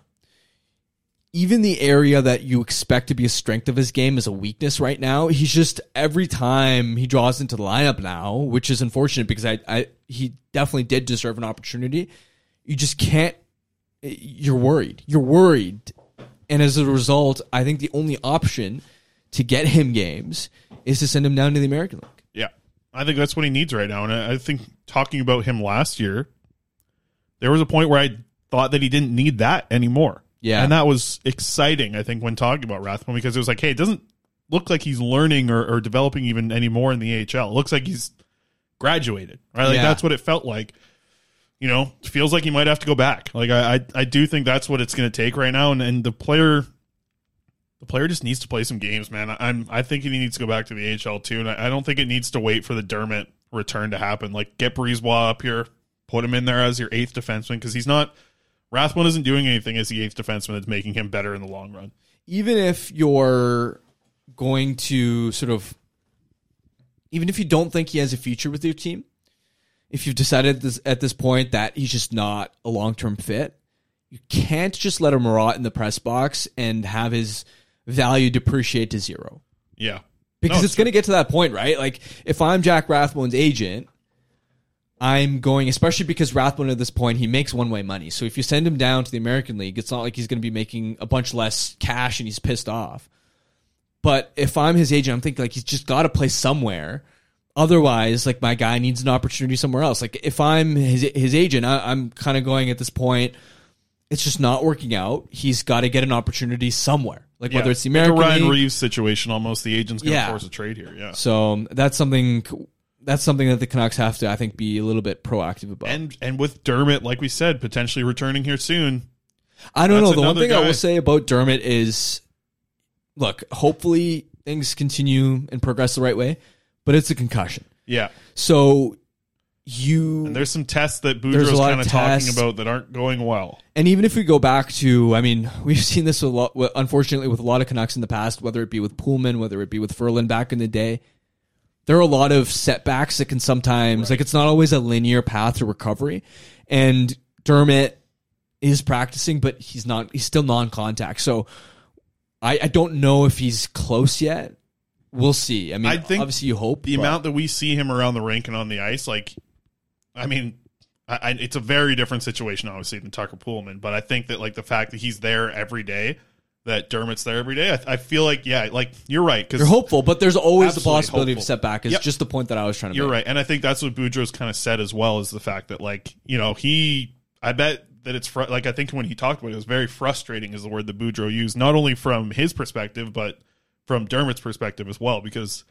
Even the area that you expect to be a strength of his game is a weakness right now. He's just every time he draws into the lineup now, which is unfortunate because I, I he definitely did deserve an opportunity. You just can't you're worried. You're worried. And as a result, I think the only option to get him games is to send him down to the American League. Yeah. I think that's what he needs right now. And I think talking about him last year, there was a point where I thought that he didn't need that anymore. Yeah. And that was exciting, I think, when talking about Rathbone because it was like, hey, it doesn't look like he's learning or, or developing even anymore in the AHL. It looks like he's graduated, right? Like Yeah. that's what it felt like. You know, feels like he might have to go back. Like I, I, I do think that's what it's going to take right now. And, and the player, the player just needs to play some games, man. I- I'm, I think he needs to go back to the AHL too. And I, I don't think it needs to wait for the Dermott return to happen. Like get Brisebois up here, put him in there as your eighth defenseman because he's not. Rathbone isn't doing anything as the eighth defenseman that's making him better in the long run. even if you're going to sort of even if you don't think he has a future with your team if you've decided this, at this point that he's just not a long term fit, you can't just let him rot in the press box and have his value depreciate to zero. Yeah. Because No, it's going to get to that point, right? Like, if I'm Jack Rathbone's agent, I'm going, especially because Rathbone at this point, he makes one way money. So if you send him down to the American League, it's not like he's going to be making a bunch less cash and he's pissed off. But if I'm his agent, I'm thinking like he's just got to play somewhere. Otherwise, like my guy needs an opportunity somewhere else. Like if I'm his his agent, I, I'm kind of going at this point. It's just not working out. He's got to get an opportunity somewhere, like Yeah. whether it's the Like American a Ryan League, Reaves situation almost. The agent's going to Yeah. force a trade here. Yeah. so that's something that's something that the Canucks have to, I think, be a little bit proactive about. And and with Dermott like we said, potentially returning here soon. I don't know. The one thing I will say about Dermott is, look, hopefully things continue and progress the right way, but it's a concussion. Yeah. So you And there's some tests that Boudreau's kind of talking about that aren't going well. And even if we go back to, I mean, we've seen this a lot, unfortunately, with a lot of Canucks in the past, whether it be with Poolman, whether it be with Ferland back in the day. There are a lot of setbacks that can sometimes, like, it's not always a linear path to recovery. And Dermott is practicing, but he's not, he's still non contact. So I, I don't know if he's close yet. We'll see. I mean, I think obviously you hope. the but- amount that we see him around the rink and on the ice, like, I mean, I, I, it's a very different situation, obviously, than Tucker Poolman. But I think that like the fact that he's there every day, that Dermott's there every day, I, I feel like yeah, like you're right because You're hopeful, but there's always the possibility of hopeful. setback. Is Yep. just the point that I was trying to make. You're make. right, and I think that's what Boudreau's kind of said as well is the fact that like you know he, I bet that it's fr- like I think when he talked about it, it was very frustrating is the word that Boudreau used, not only from his perspective but from Dermott's perspective as well because.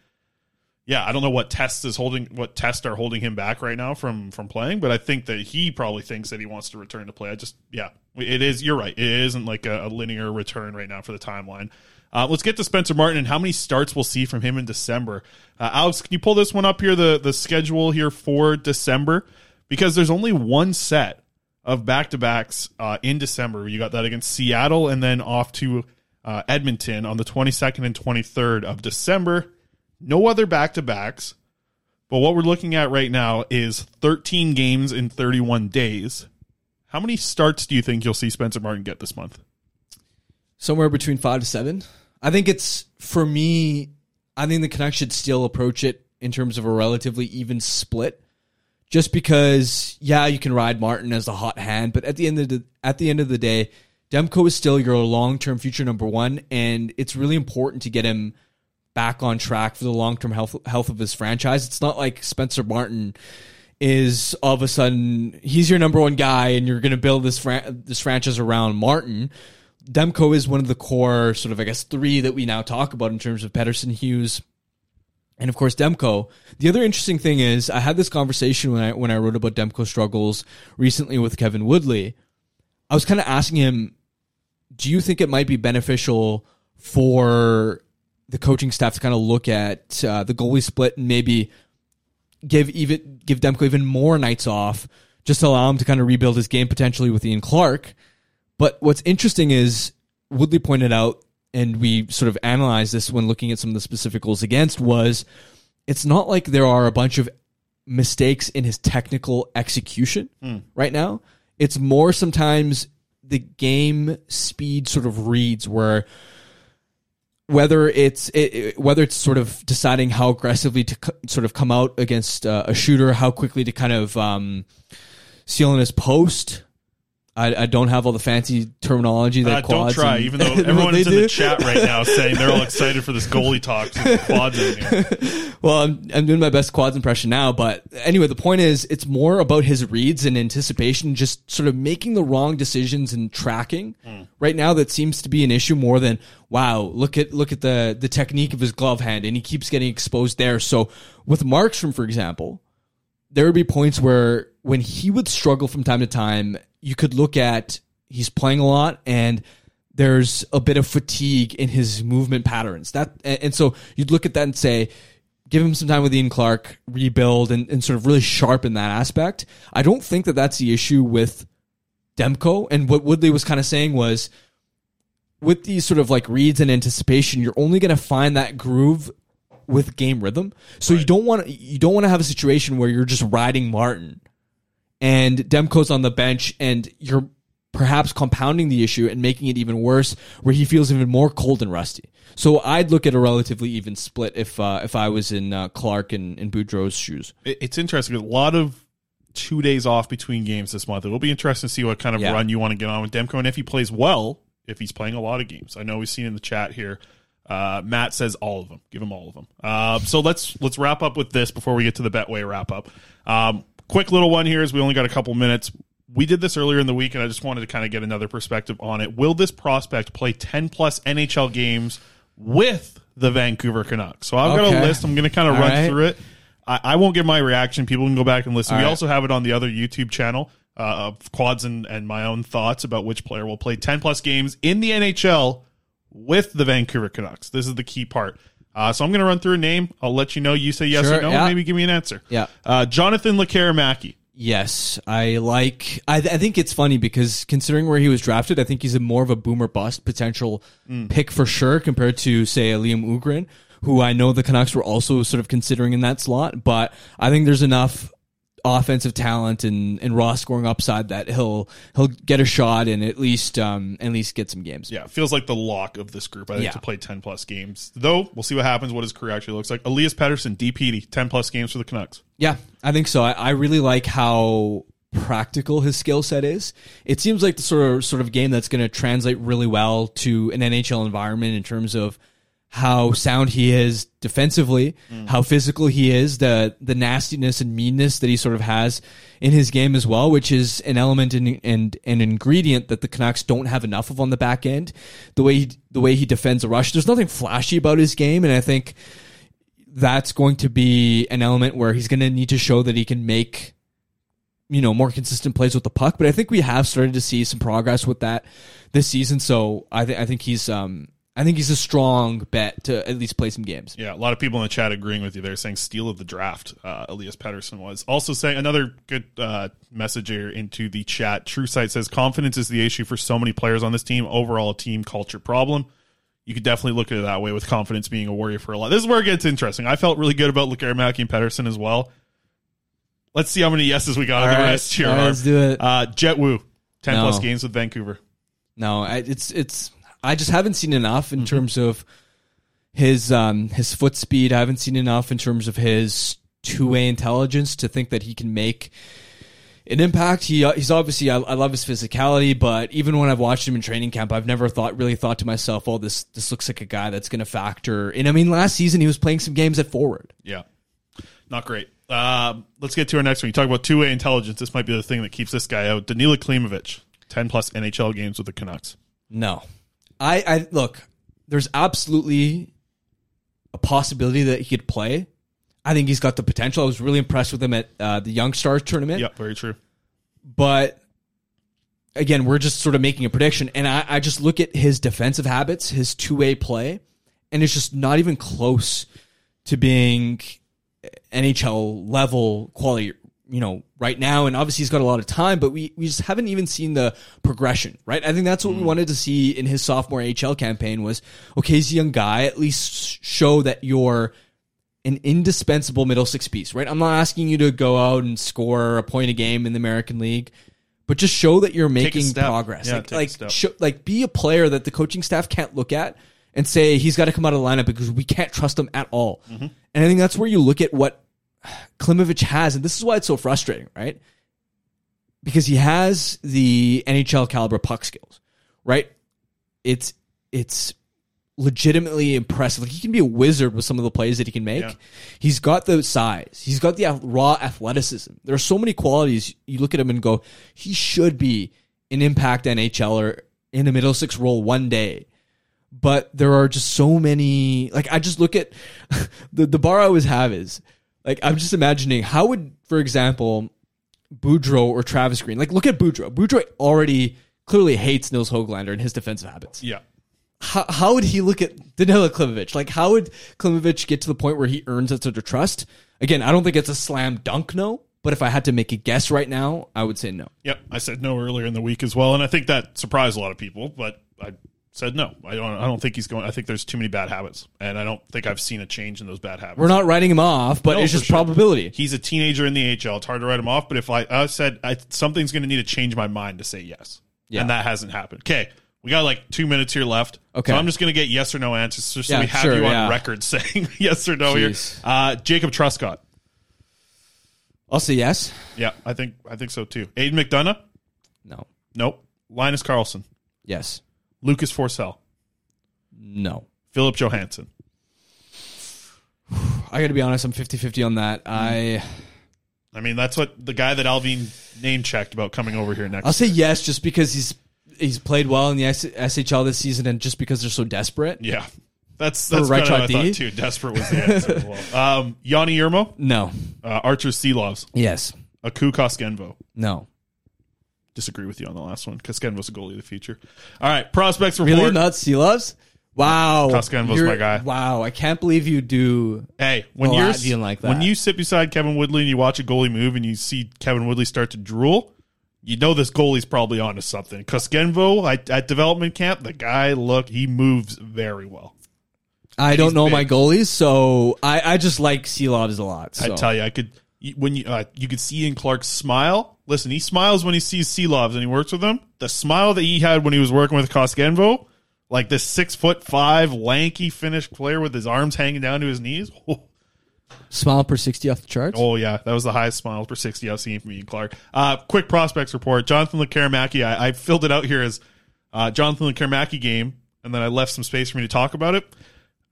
Yeah, I don't know what tests is holding what tests are holding him back right now from from playing, but I think that he probably thinks that he wants to return to play. I just yeah, it is. You're right. It isn't like a, a linear return right now for the timeline. Uh, let's get to Spencer Martin and how many starts we'll see from him in December. Uh, Alex, can you pull this one up here? The the schedule here for December because there's only one set of back to backs uh, in December. You got that against Seattle and then off to uh, Edmonton on the 22nd and 23rd of December. No other back to backs. But what we're looking at right now is 13 games in 31 days. How many starts do you think you'll see Spencer Martin get this month? somewhere between five to seven. I think it's for me. I think the Canucks should still approach it in terms of a relatively even split, just because yeah, you can ride Martin as a hot hand, but at the end of the at the end of the day, Demko is still your long term future number one, and it's really important to get him back on track for the long term health health of his franchise. It's not like Spencer Martin is all of a sudden he's your number one guy and you're going to build this fran- this franchise around Martin. Demko is one of the core sort of I guess three that we now talk about in terms of Pettersson, Hughes, and of course Demko. The other interesting thing is I had this conversation when I when I wrote about Demko struggles recently with Kevin Woodley. I was kind of asking him, do you think it might be beneficial for the coaching staff to kind of look at uh, the goalie split and maybe give even give Demko even more nights off just to allow him to kind of rebuild his game potentially with Ian Clark. But what's interesting is Woodley pointed out, and we sort of analyzed this when looking at some of the specific goals against, was it's not like there are a bunch of mistakes in his technical execution Hmm. right now. It's more sometimes the game speed sort of reads where whether it's it, it- whether it's sort of deciding how aggressively to c- sort of come out against uh, a shooter, how quickly to kind of um, seal in his post. I, I don't have all the fancy terminology that Uh, don't quads try, and- even though what everyone they is in the chat right now saying they're all excited for this goalie talk. Quads in here. well, I'm, I'm doing my best quads impression now, but anyway, the point is, it's more about his reads and anticipation, just sort of making the wrong decisions and tracking. Right now, that seems to be an issue more than wow. Look at look at the the technique of his glove hand, and he keeps getting exposed there. So with Markstrom, for example, there would be points where when he would struggle from time to time, you could look at he's playing a lot and there's a bit of fatigue in his movement patterns. That and so you'd look at that and say, give him some time with Ian Clark, rebuild, and, and sort of really sharpen that aspect. I don't think that that's the issue with Demko. And what Woodley was kind of saying was, with these sort of like reads and anticipation, you're only going to find that groove with game rhythm. So you don't want to you don't want to have a situation where you're just riding Martin and Demko's on the bench and you're perhaps compounding the issue and making it even worse where he feels even more cold and rusty. So I'd look at a relatively even split if uh, if I was in uh, Clark and, and Boudreau's shoes. It's interesting. A lot of two days off between games this month. It'll be interesting to see what kind of Yeah. run you want to get on with Demko and if he plays well, if he's playing a lot of games. I know we've seen in the chat here. Uh, Matt says all of them. Give him all of them. Uh, so let's let's wrap up with this before we get to the Betway wrap up. Um, quick little one here is we only got a couple minutes. We did this earlier in the week, and I just wanted to kind of get another perspective on it. Will this prospect play ten plus NHL games with the Vancouver Canucks? So I've got Okay. a list. I'm going to kind of All run right. through it. I, I won't give my reaction. People can go back and listen. All we right. also have it on the other YouTube channel uh, of quads and, and my own thoughts about which player will play 10 plus games in the NHL with the Vancouver Canucks. This is the key part. Uh, so I'm going to run through a name. I'll let you know. You say yes Sure, or no. yeah. Maybe give me an answer. Yeah. Uh, Jonathan Lekkerimäki. Yes, I like. I, I think it's funny because considering where he was drafted, I think he's a more of a boomer bust potential pick for sure compared to say a Liam Öhgren, who I know the Canucks were also sort of considering in that slot. But I think there's enough offensive talent and, and raw scoring upside that he'll he'll get a shot and at least um at least get some games. Yeah, feels like the lock of this group. I think Yeah. to play 10 plus games. Though we'll see what happens, what his career actually looks like. Elias Pettersson, DPD, 10 plus games for the Canucks. Yeah, I think so. I, I really like how practical his skill set is. It seems like the sort of sort of game that's going to translate really well to an NHL environment in terms of how sound he is defensively, how physical he is, the the nastiness and meanness that he sort of has in his game as well, which is an element and and an ingredient that the Canucks don't have enough of on the back end. The way he, the way he defends a rush, there's nothing flashy about his game, and I think that's going to be an element where he's going to need to show that he can make you know more consistent plays with the puck but i think we have started to see some progress with that this season so i think i think he's um i think he's a strong bet to at least play some games Yeah, a lot of people in the chat agreeing with you. They're saying steal of the draft. Uh, Elias Pettersson was also saying another good uh, message here into the chat. True Sight says confidence is the issue for so many players on this team. Overall, a team culture problem. You could definitely look at it that way with confidence being a warrior for a lot. This is where it gets interesting. I felt really good about Lekkerimäki and Pettersson as well. Let's see how many yeses we got on the right. list here. Right, let's do it. Uh, Jett Woo, ten No. plus games with Vancouver. no I, it's it's i just haven't seen enough in terms of his um his foot speed i haven't seen enough in terms of his two-way intelligence to think that he can make an impact. He uh, he's obviously I, I love his physicality, but even when I've watched him in training camp, I've never thought really thought to myself, "Oh, this this looks like a guy that's going to factor." And I mean, last season he was playing some games at forward. Yeah. Not great. Um, let's get to our next one. You talk about two way intelligence. This might be the thing that keeps this guy out. Danila Klimovich, 10 plus NHL games with the Canucks. No, I I look. There's absolutely a possibility that he could play. I think he's got the potential. I was really impressed with him at uh, the Young Stars tournament. Yep, very true. but again, we're just sort of making a prediction. And I, I just look at his defensive habits, his two way play, and it's just not even close to being NHL level quality, you know, right now. And obviously he's got a lot of time, but we, we just haven't even seen the progression, right? I think that's what we wanted to see in his sophomore HL campaign was, okay, he's a young guy, at least show that you're an indispensable middle six piece, right? I'm not asking you to go out and score a point a game in the American League, but just show that you're making progress. Yeah, like, like, show, like, be a player that the coaching staff can't look at and say he's got to come out of the lineup because we can't trust him at all. Mm-hmm. And I think that's where you look at what Klimovich has, and this is why it's so frustrating, right? Because he has the NHL caliber puck skills, right? It's it's legitimately impressive. Like he can be a wizard with some of the plays that he can make. Yeah. He's got the size. He's got the raw athleticism. There are so many qualities. You look at him and go, he should be an impact NHL or in a middle six role one day. But there are just so many. Like I just look at the the bar I always have is like I'm just imagining how would, for example, Boudreau or Travis Green. Like look at Boudreau. Boudreau already clearly hates Nils Hoglander and his defensive habits Yeah. how, how would he look at Danila Klimovich? Like, how would Klimovich get to the point where he earns that sort of trust? Again, I don't think it's a slam dunk no, but if I had to make a guess right now, I would say no. Yep. I said no earlier in the week as well. And I think that surprised a lot of people, but I said no. I don't. I don't think he's going. I think there's too many bad habits, and I don't think I've seen a change in those bad habits. We're not writing him off, but No, it's just sure. probability. He's a teenager in the AHL. It's hard to write him off. But if I, I said I, something's going to need to change my mind to say yes, Yeah. and that hasn't happened. Okay, we got like two minutes here left. Okay. so I'm just going to get yes or no answers, just so Yeah, we have sure, you on yeah. record saying yes or no Jeez. here. Uh, Jacob Truscott. I'll say yes. Yeah, I think I think so too. Aidan McDonough. No. Nope. Linus Karlsson. Yes. Lucas Forsell. No. Philip Johansson. I got to be honest. I'm 50-50 on that. I I mean, that's what the guy that Allvin name checked about coming over here next. I'll say yes, just because he's he's played well in the SHL this season, and just because they're so desperate. Yeah, that's that's right kind of what I thought too. Desperate was the answer well. Um, Joni Jurmo, No. uh, Arturs Silovs, Yes. Aku Koskenvuo. No. Disagree with you on the last one. Koskenvuo's a goalie of the future. All right, prospects report. Really nuts. Silovs? Wow. Koskenvuo's You're- my guy. Wow. I can't believe you do. Hey, when you're Latvian like that. when you sit beside Kevin Woodley and you watch a goalie move and you see Kevin Woodley start to drool, you know this goalie's probably onto something. Koskenvuo at, at development camp, the guy look he moves very well. I And don't know big. my goalies, so I, I just like Silovs a lot. I tell you, I could when you uh, you could see in Clark's smile. Listen, he smiles when he sees Silovs and he works with them. The smile that he had when he was working with Koskenvuo, like this six foot five lanky Finnish player with his arms hanging down to his knees. Smile per 60 off the charts. Oh yeah, that was the highest smile per sixty I've seen from Ian Clark. Uh, quick prospects report: Jonathan Lekkerimäki. I, I filled it out here as uh, Jonathan Lekkerimäki game, and then I left some space for me to talk about it.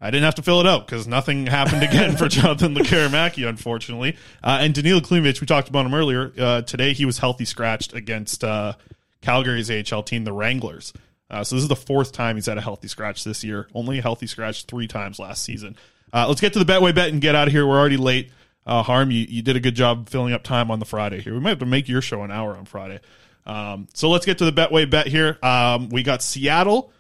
I didn't have to fill it out because nothing happened again for Jonathan Lekkerimäki, unfortunately. Uh, and Danila Klimovich, we talked about him earlier. Uh, today he was healthy scratched against uh, Calgary's AHL team, the Wranglers. Uh, so this is the fourth time he's had a healthy scratch this year. Only a healthy scratch three times last season. Uh, let's get to the Betway bet and get out of here. We're already late. Uh, Harm, you, you did a good job filling up time on the Friday here. We might have to make your show an hour on Friday. Um, so let's get to the Betway bet here. Um, we got Seattle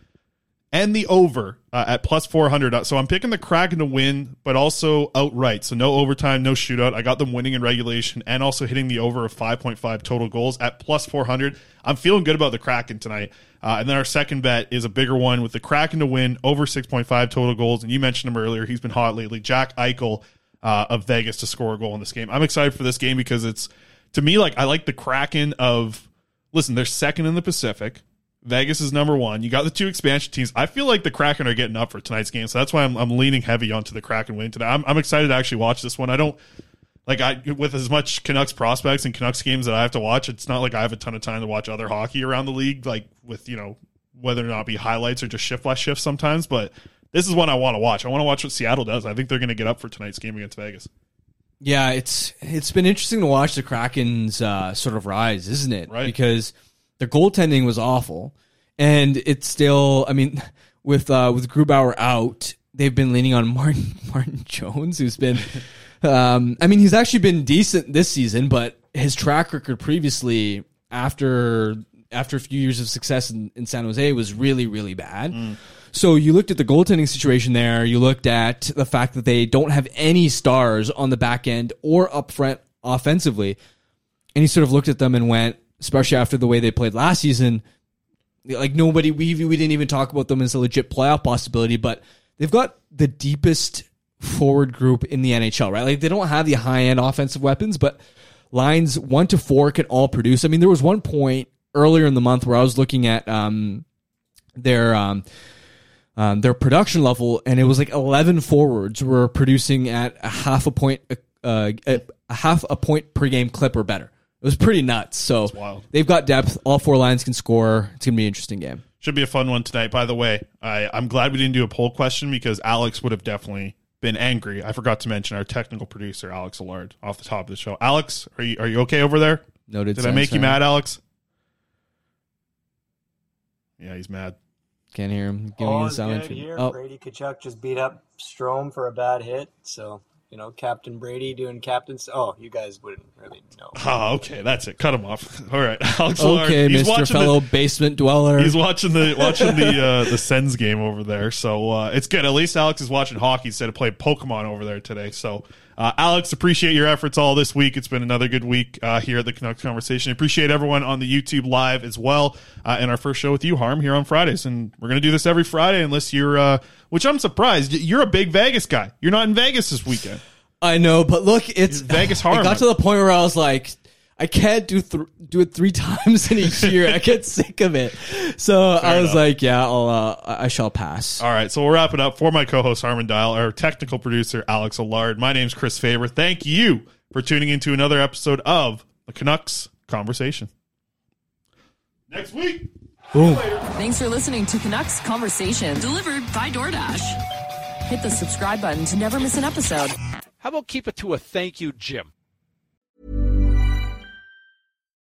and the over uh, at plus 400. So I'm picking the Kraken to win, but also outright. So no overtime, no shootout. I got them winning in regulation and also hitting the over of 5.5 total goals at plus 400. I'm feeling good about the Kraken tonight. Uh, and then our second bet is a bigger one with the Kraken to win over 6.5 total goals. And you mentioned him earlier. He's been hot lately. Jack Eichel uh, of Vegas to score a goal in this game. I'm excited for this game because it's, to me, like I like the Kraken of, listen, they're second in the Pacific. Vegas is number one. You got the two expansion teams. I feel like the Kraken are getting up for tonight's game, so that's why I'm, I'm leaning heavy onto the Kraken win today. I'm, I'm excited to actually watch this one. I don't like I with as much Canucks prospects and Canucks games that I have to watch. It's not like I have a ton of time to watch other hockey around the league, like with you know whether or not it be highlights or just shift by shift sometimes. But this is one I want to watch. I want to watch what Seattle does. I think they're going to get up for tonight's game against Vegas. Yeah, it's it's been interesting to watch the Kraken's uh, sort of rise, isn't it? Right. Because their goaltending was awful, and it's still. I mean, with uh, with Grubauer out, they've been leaning on Martin Martin Jones, who's been. Um, I mean, he's actually been decent this season, but his track record previously, after after a few years of success in, in San Jose, was really really bad. So you looked at the goaltending situation there. You looked at the fact that they don't have any stars on the back end or up front offensively, and you sort of looked at them and went, especially after the way they played last season, like nobody we we didn't even talk about them as a legit playoff possibility, but they've got the deepest forward group in the NHL, right? Like they don't have the high end offensive weapons, but lines one to four can all produce. I mean, there was one point earlier in the month where I was looking at um their um um, their production level, and it was like eleven forwards were producing at a half a point, uh, a, a half a point per game clip or better. It was pretty nuts. So wild. they've got depth. All four lines can score. It's gonna be an interesting game. Should be a fun one tonight. By the way, I, I'm glad we didn't do a poll question because Alex would have definitely been angry. I forgot to mention our technical producer, Alex Allard, off the top of the show. Alex, are you are you okay over there? Noted. Did I make you mad, Alex? Yeah, he's mad. Can't hear him. Giving All you oh, is silent good treatment. here. Oh, Brady Tkachuk just beat up Strom for a bad hit. So, you know, Captain Brady doing captain's. Oh, you guys wouldn't really know. Oh, okay, that's it. Cut him off. All right, Alex okay, he's Mister watching Fellow the, Basement Dweller. He's watching the watching the uh, the Sens game over there, so uh, it's good. At least Alex is watching hockey instead of playing Pokemon over there today. So Uh, Alex, appreciate your efforts all this week. It's been another good week uh, here at the Canucks Conversation. Appreciate everyone on the YouTube live as well. Uh, and our first show with you, Harm, here on Fridays. And we're going to do this every Friday unless you're, uh, which I'm surprised. You're a big Vegas guy. You're not in Vegas this weekend. I know, but look, it's Vegas Harm. It got to the point where I was like, I can't do th- do it three times in a year. I get sick of it. So I was enough. like, yeah, I'll, uh, I shall pass. All right, so we'll wrap it up for my co-host Harman Dayal, our technical producer Alex Allard. My name's Chris Faber. Thank you for tuning into another episode of the Canucks Conversation. Next week. Boom. Thanks for listening to Canucks Conversation. Delivered by DoorDash. Hit the subscribe button to never miss an episode. How about keep it to a thank you, Jim?